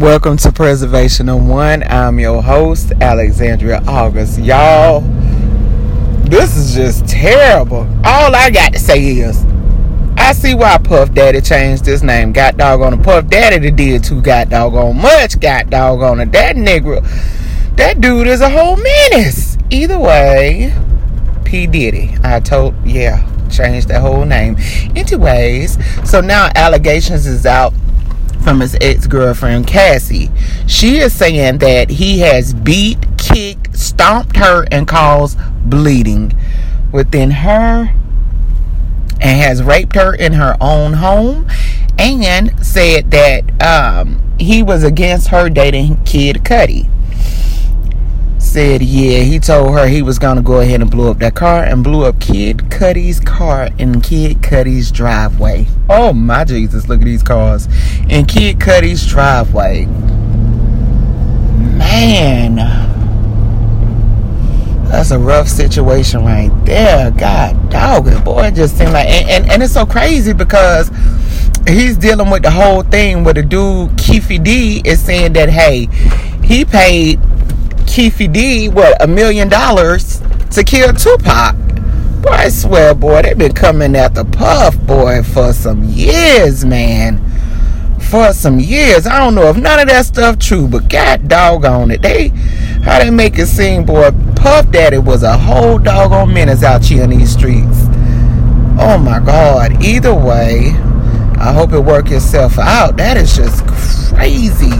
Welcome to Preservation of One. I'm your host, Alexandria August. Y'all, this is just terrible. All I got to say is, I see why Puff Daddy changed his name. Got dog on the Puff Daddy did too. Got dog on much. Got dog on it. That nigga, that dude is a whole menace. Either way, P Diddy. I told, yeah, changed that whole name. Anyways, so now allegations is out from his ex girlfriend Cassie. She is saying that he has beat, kicked, stomped her, and caused bleeding within her and has raped her in her own home and said that um, he was against her dating Kid Cudi said, yeah, he told her he was gonna go ahead and blow up that car and blew up Kid Cudi's car in Kid Cudi's driveway. Oh my Jesus, look at these cars. In Kid Cudi's driveway. Man. That's a rough situation right there. God dog it, boy. Just seemed like and, and, and it's so crazy because he's dealing with the whole thing where the dude Keffe D is saying that hey, he paid Keffe D, what, a million dollars to kill Tupac. Boy, I swear, boy, they've been coming at the Puff, boy, for some years, man. For some years. I don't know if none of that stuff true, but god doggone it. They, how they make it seem, boy, Puff Daddy was a whole doggone menace out here in these streets. Oh my God. Either way, I hope it work itself out. That is just crazy.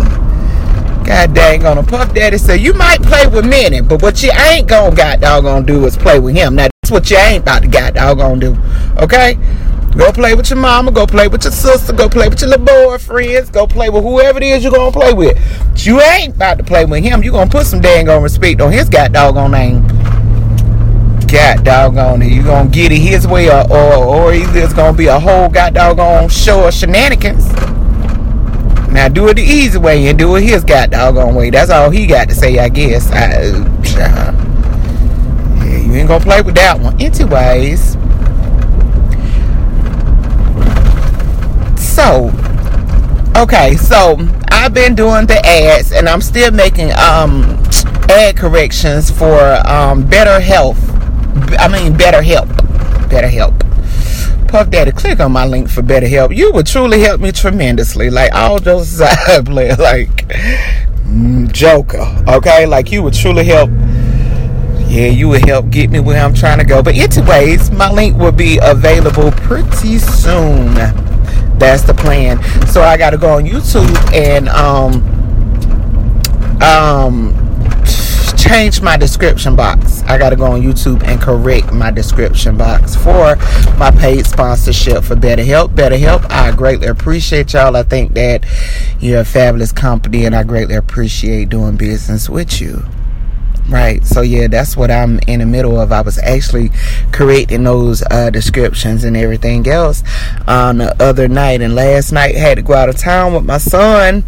God dang on a Puff Daddy said you might play with Minnie, but what you ain't gonna got gonna do is play with him. Now that's what you ain't about to got gonna do. Okay? Go play with your mama, go play with your sister, go play with your little boyfriends, go play with whoever it is you're gonna play with. But you ain't about to play with him. You're gonna put some dang on respect on his got doggone name. God doggone it. You're gonna get it his way or or, or either it's gonna be a whole god doggone show of shenanigans. Now do it the easy way and do it his god doggone way. That's all he got to say, I guess. I, uh, yeah, you ain't gonna play with that one. Anyways, so okay, so I've been doing the ads and I'm still making um ad corrections for um better health. I mean better help. Better help Puff Daddy, click on my link for better help. You would truly help me tremendously. Like all those side play, like mm, Joker. Okay, like you would truly help. Yeah, you would help get me where I'm trying to go. But anyways, my link will be available pretty soon. That's the plan. So I got to go on YouTube and um um change my description box. I got to go on YouTube and correct my description box for my paid sponsorship for BetterHelp. BetterHelp, I greatly appreciate y'all. I think that you're a fabulous company and I greatly appreciate doing business with you. Right, so yeah, that's what I'm in the middle of. I was actually creating those uh, descriptions and everything else on the other night, and last night had to go out of town with my son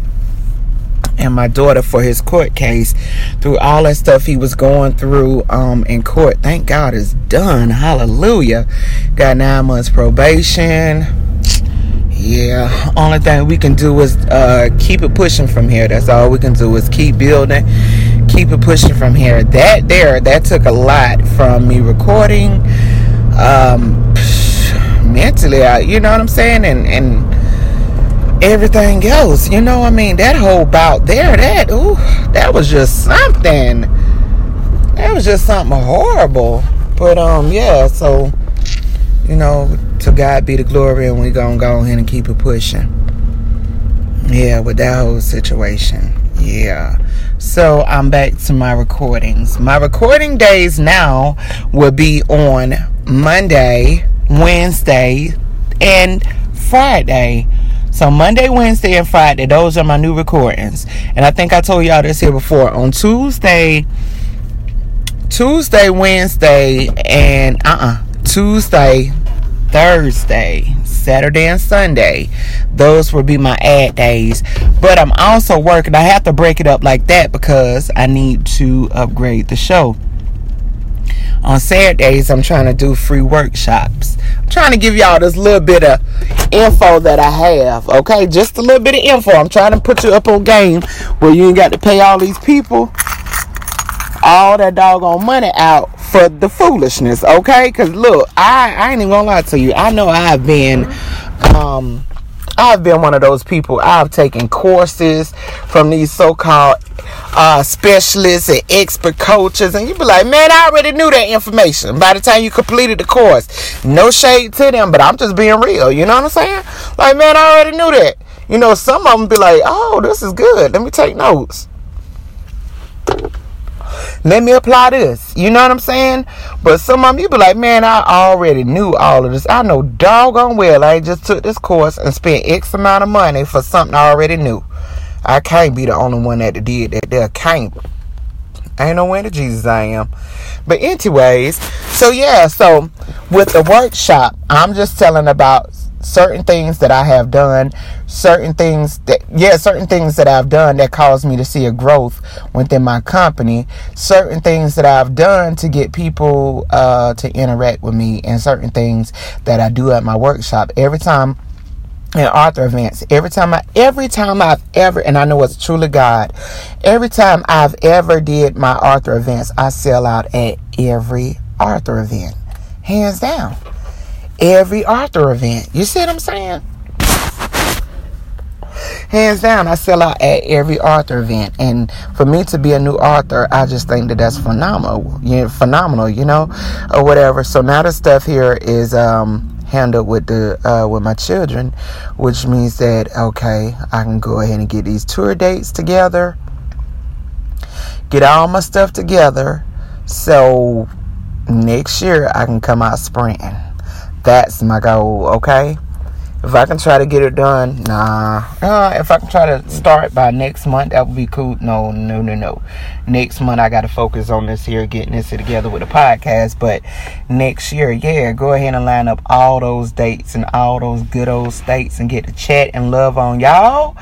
and my daughter for his court case through all that stuff he was going through um, in court. Thank God it's done. Hallelujah. Got nine months probation. Yeah, only thing we can do is uh, keep it pushing from here. That's all we can do is keep building, keep it pushing from here. That there, that took a lot from me recording, um, mentally. You know what I'm saying, and and everything else. You know, I mean, that whole bout there, that ooh, that was just something. That was just something horrible. But um, yeah. So, you know, to God be the glory, and we gonna go ahead and keep it pushing. Yeah, with that whole situation. Yeah. So I'm back to my recordings. My recording days now will be on Monday, Wednesday, and Friday. So Monday, Wednesday, and Friday, those are my new recordings. And I think I told y'all this here before. On Tuesday, Tuesday, Wednesday, and uh uh Tuesday, Thursday, Saturday, and Sunday. Those will be my ad days. But I'm also working. I have to break it up like that because I need to upgrade the show. On Saturdays, I'm trying to do free workshops. I'm trying to give y'all this little bit of info that I have, okay? Just a little bit of info. I'm trying to put you up on game where you ain't got to pay all these people all that doggone money out for the foolishness, okay? Because look, I, I ain't even gonna lie to you. I know I've been, um, I've been one of those people. I've taken courses from these so-called uh, specialists and expert coaches, and you be like, "Man, I already knew that information." By the time you completed the course, no shade to them, but I'm just being real. You know what I'm saying? Like, man, I already knew that. You know, some of them be like, "Oh, this is good. Let me take notes." Let me apply this. You know what I'm saying? But some of them, you be like, man, I already knew all of this. I know doggone well I just took this course and spent X amount of money for something I already knew. I can't be the only one that did that. There can't. ain't no way to Jesus I am. But anyways, so yeah, so with the workshop, I'm just telling about certain things that I have done, certain things that, yeah, certain things that I've done that caused me to see a growth within my company, certain things that I've done to get people uh, to interact with me, and certain things that I do at my workshop. Every time in author events every time i every time i've ever and i know it's truly god every time i've ever did my author events i sell out at every author event hands down every author event. You see what I'm saying? Hands down, I sell out at every author event, and for me to be a new author, I just think that that's phenomenal. You know, phenomenal, you know, or whatever. So now the stuff here is um, handled with the uh, with my children, which means that okay, I can go ahead and get these tour dates together, get all my stuff together, so next year I can come out sprinting. That's my goal, okay? If I can try to get it done, nah. Uh, if I can try to start by next month, that would be cool. No, no, no, no. Next month, I got to focus on this here, getting this together with the podcast. But next year, yeah, go ahead and line up all those dates and all those good old states and get to chat and love on y'all.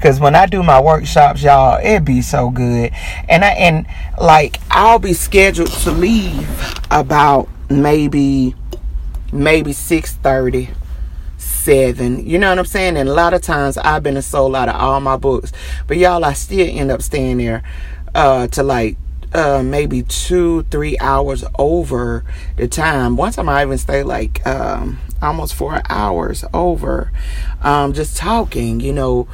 Cause when I do my workshops, y'all, it'd be so good. And I and like I'll be scheduled to leave about maybe maybe 6.30 7 you know what i'm saying? And a lot of times i've been a soul out of all my books. But y'all i still end up staying there uh to like uh maybe two three hours over the time. One time i even stayed like um almost four hours over um just talking you know.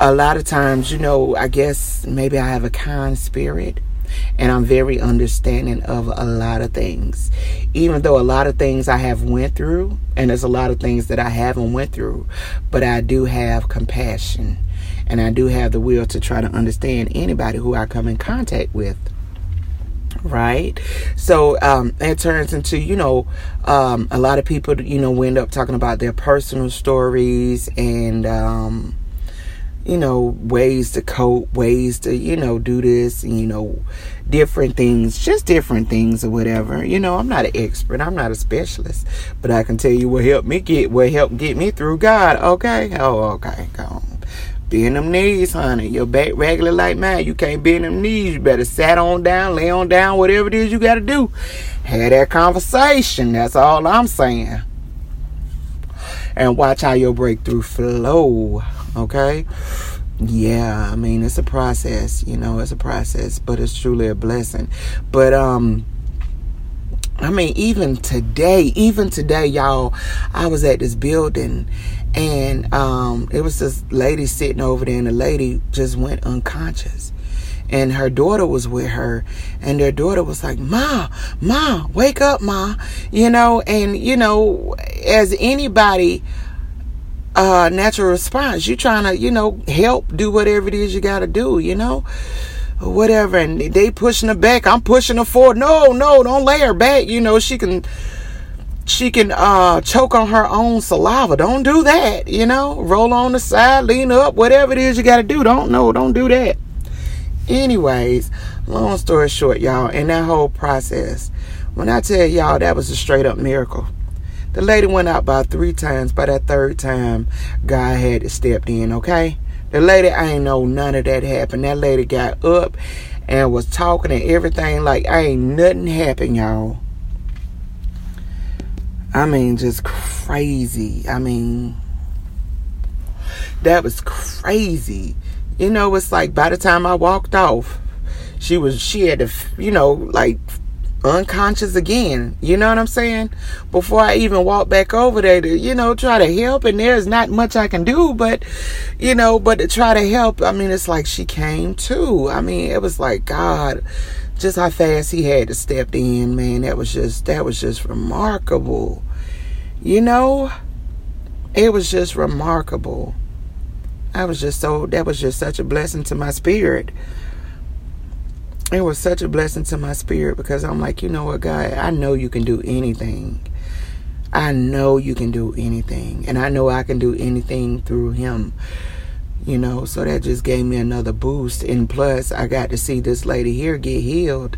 A lot of times you know i guess maybe i have a kind spirit and I'm very understanding of a lot of things. Even though a lot of things I have went through and there's a lot of things that I haven't went through, but I do have compassion. And I do have the will to try to understand anybody who I come in contact with. Right? So um it turns into you know um a lot of people you know end up talking about their personal stories and um you know, ways to cope, ways to, you know, do this, and, you know, different things, just different things or whatever. You know, I'm not an expert, I'm not a specialist, but I can tell you what helped me get, what helped get me through God, okay? Oh, okay, go on. Bend them knees, honey. Your back regular like mine. You can't bend them knees. You better sat on down, lay on down, whatever it is you got to do. Have that conversation. That's all I'm saying. And watch how your breakthrough flow okay yeah i mean it's a process you know it's a process but it's truly a blessing but um I mean, even today, even today, y'all, I was at this building and um, it was this lady sitting over there, and the lady just went unconscious. And her daughter was with her, and their daughter was like, Ma, Ma, wake up, Ma. You know, and you know, as anybody uh, natural response. You trying to, you know, help do whatever it is you got to do, you know, or whatever. And they pushing her back. I'm pushing her forward. No, no, don't lay her back. You know, she can, she can uh, choke on her own saliva. Don't do that. You know, roll on the side, lean up, whatever it is you got to do. Don't no, don't do that. Anyways, long story short, y'all, in that whole process, when I tell y'all that was a straight up miracle. The lady went out about three times. By that third time, God had to step in, okay? The lady, I ain't know none of that happened. That lady got up and was talking and everything like I ain't nothing happened, y'all. I mean, just crazy. I mean, that was crazy. You know, it's like by the time I walked off, she was she had to, you know, like unconscious again. You know what I'm saying? Before I even walk back over there to, you know, try to help. And there's not much I can do, but, you know, but to try to help, I mean, it's like she came too. I mean, it was like, God, just how fast he had to step in, man. That was just, that was just remarkable. You know, it was just remarkable. I was just so, that was just such a blessing to my spirit it was such a blessing to my spirit because I'm like, you know what, God, I know you can do anything. I know you can do anything. And I know I can do anything through him. You know, so that just gave me another boost. And plus, I got to see this lady here get healed.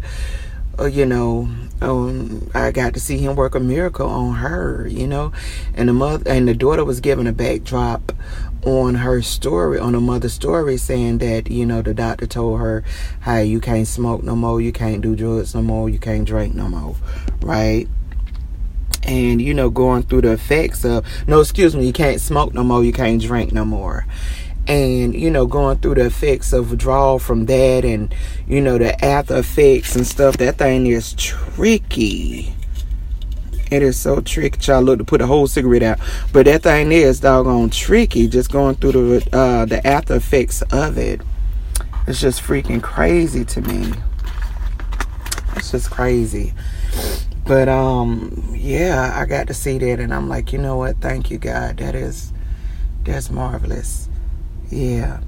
Uh, you know, um, I got to see him work a miracle on her, you know, and the mother and the daughter was given a backdrop on her story, on her mother's story, saying that, you know, the doctor told her, hey, you can't smoke no more, you can't do drugs no more, you can't drink no more, right? And, you know, going through the effects of, no, excuse me, you can't smoke no more, you can't drink no more. And, you know, going through the effects of withdrawal from that and, you know, the after effects and stuff, that thing is tricky it is so tricky. Y'all look to put a whole cigarette out. But that thing is doggone tricky. Just going through the uh, the after effects of it. It's just freaking crazy to me. It's just crazy. But um yeah, I got to see that and I'm like, you know what? Thank you, God. That is that's marvelous. Yeah.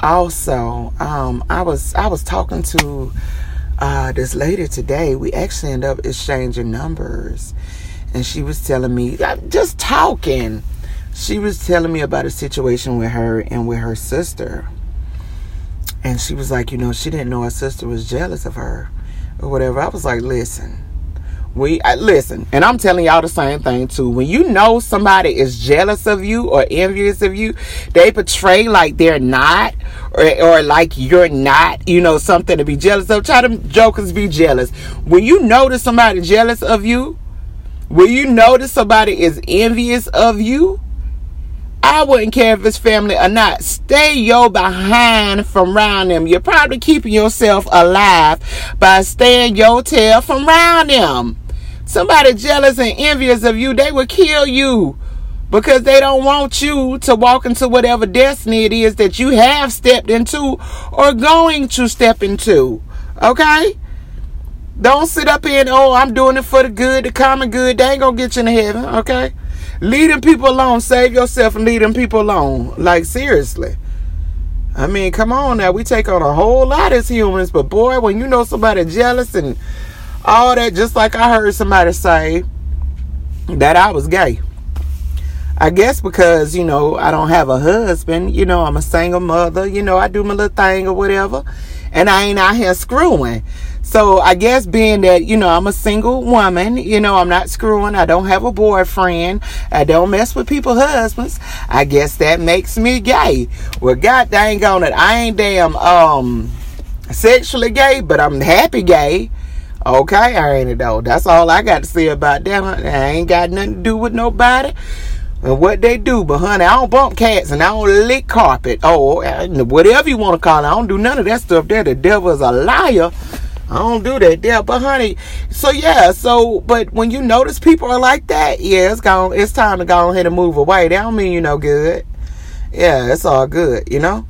Also, um I was I was talking to uh, this lady today, we actually end up exchanging numbers. And she was telling me, just talking, she was telling me about a situation with her and with her sister. And she was like, you know, she didn't know her sister was jealous of her or whatever. I was like, listen, we I, listen, and I'm telling y'all the same thing too. When you know somebody is jealous of you or envious of you, they portray like they're not, or, or like you're not. You know something to be jealous of. Try to jokers be jealous. When you notice somebody jealous of you, when you notice somebody is envious of you, I wouldn't care if it's family or not. Stay your behind from around them. You're probably keeping yourself alive by staying your tail from around them. Somebody jealous and envious of you, they will kill you because they don't want you to walk into whatever destiny it is that you have stepped into or going to step into. Okay? Don't sit up here and, oh, I'm doing it for the good, the common good. They ain't gonna get you in heaven, okay? Leading people alone. Save yourself and leading people alone. Like, seriously. I mean, come on now. We take on a whole lot as humans, but boy, when you know somebody jealous and all that, just like I heard somebody say that I was gay. I guess because, you know, I don't have a husband, you know, I'm a single mother, you know, I do my little thing or whatever, and I ain't out here screwing. So I guess being that, you know, I'm a single woman, you know, I'm not screwing, I don't have a boyfriend, I don't mess with people's husbands, I guess that makes me gay. Well, god dang on it, I ain't damn um sexually gay, but I'm happy gay. Okay, I ain't it though. That's all I got to say about that. I ain't got nothing to do with nobody and what they do. But honey, I don't bump cats and I don't lick carpet. Oh, whatever you want to call it. I don't do none of that stuff there. The devil is a liar. I don't do that there. But honey, so yeah, so but when you notice people are like that, yeah, it's gone it's time to go ahead and move away. That don't mean you no good. Yeah, it's all good, you know?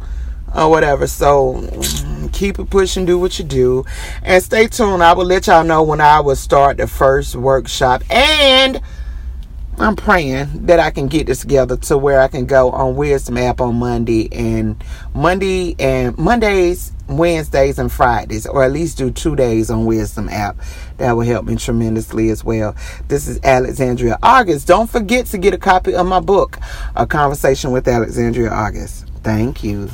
Or whatever. So mm. Keep it pushing, do what you do. And stay tuned. I will let y'all know when I will start the first workshop. And I'm praying that I can get this together to where I can go on Wisdom app on Monday and Monday and Mondays, Wednesdays, and Fridays, or at least do two days on Wisdom app. That will help me tremendously as well. This is Alexandria August. Don't forget to get a copy of my book, A Conversation with Alexandria August. Thank you.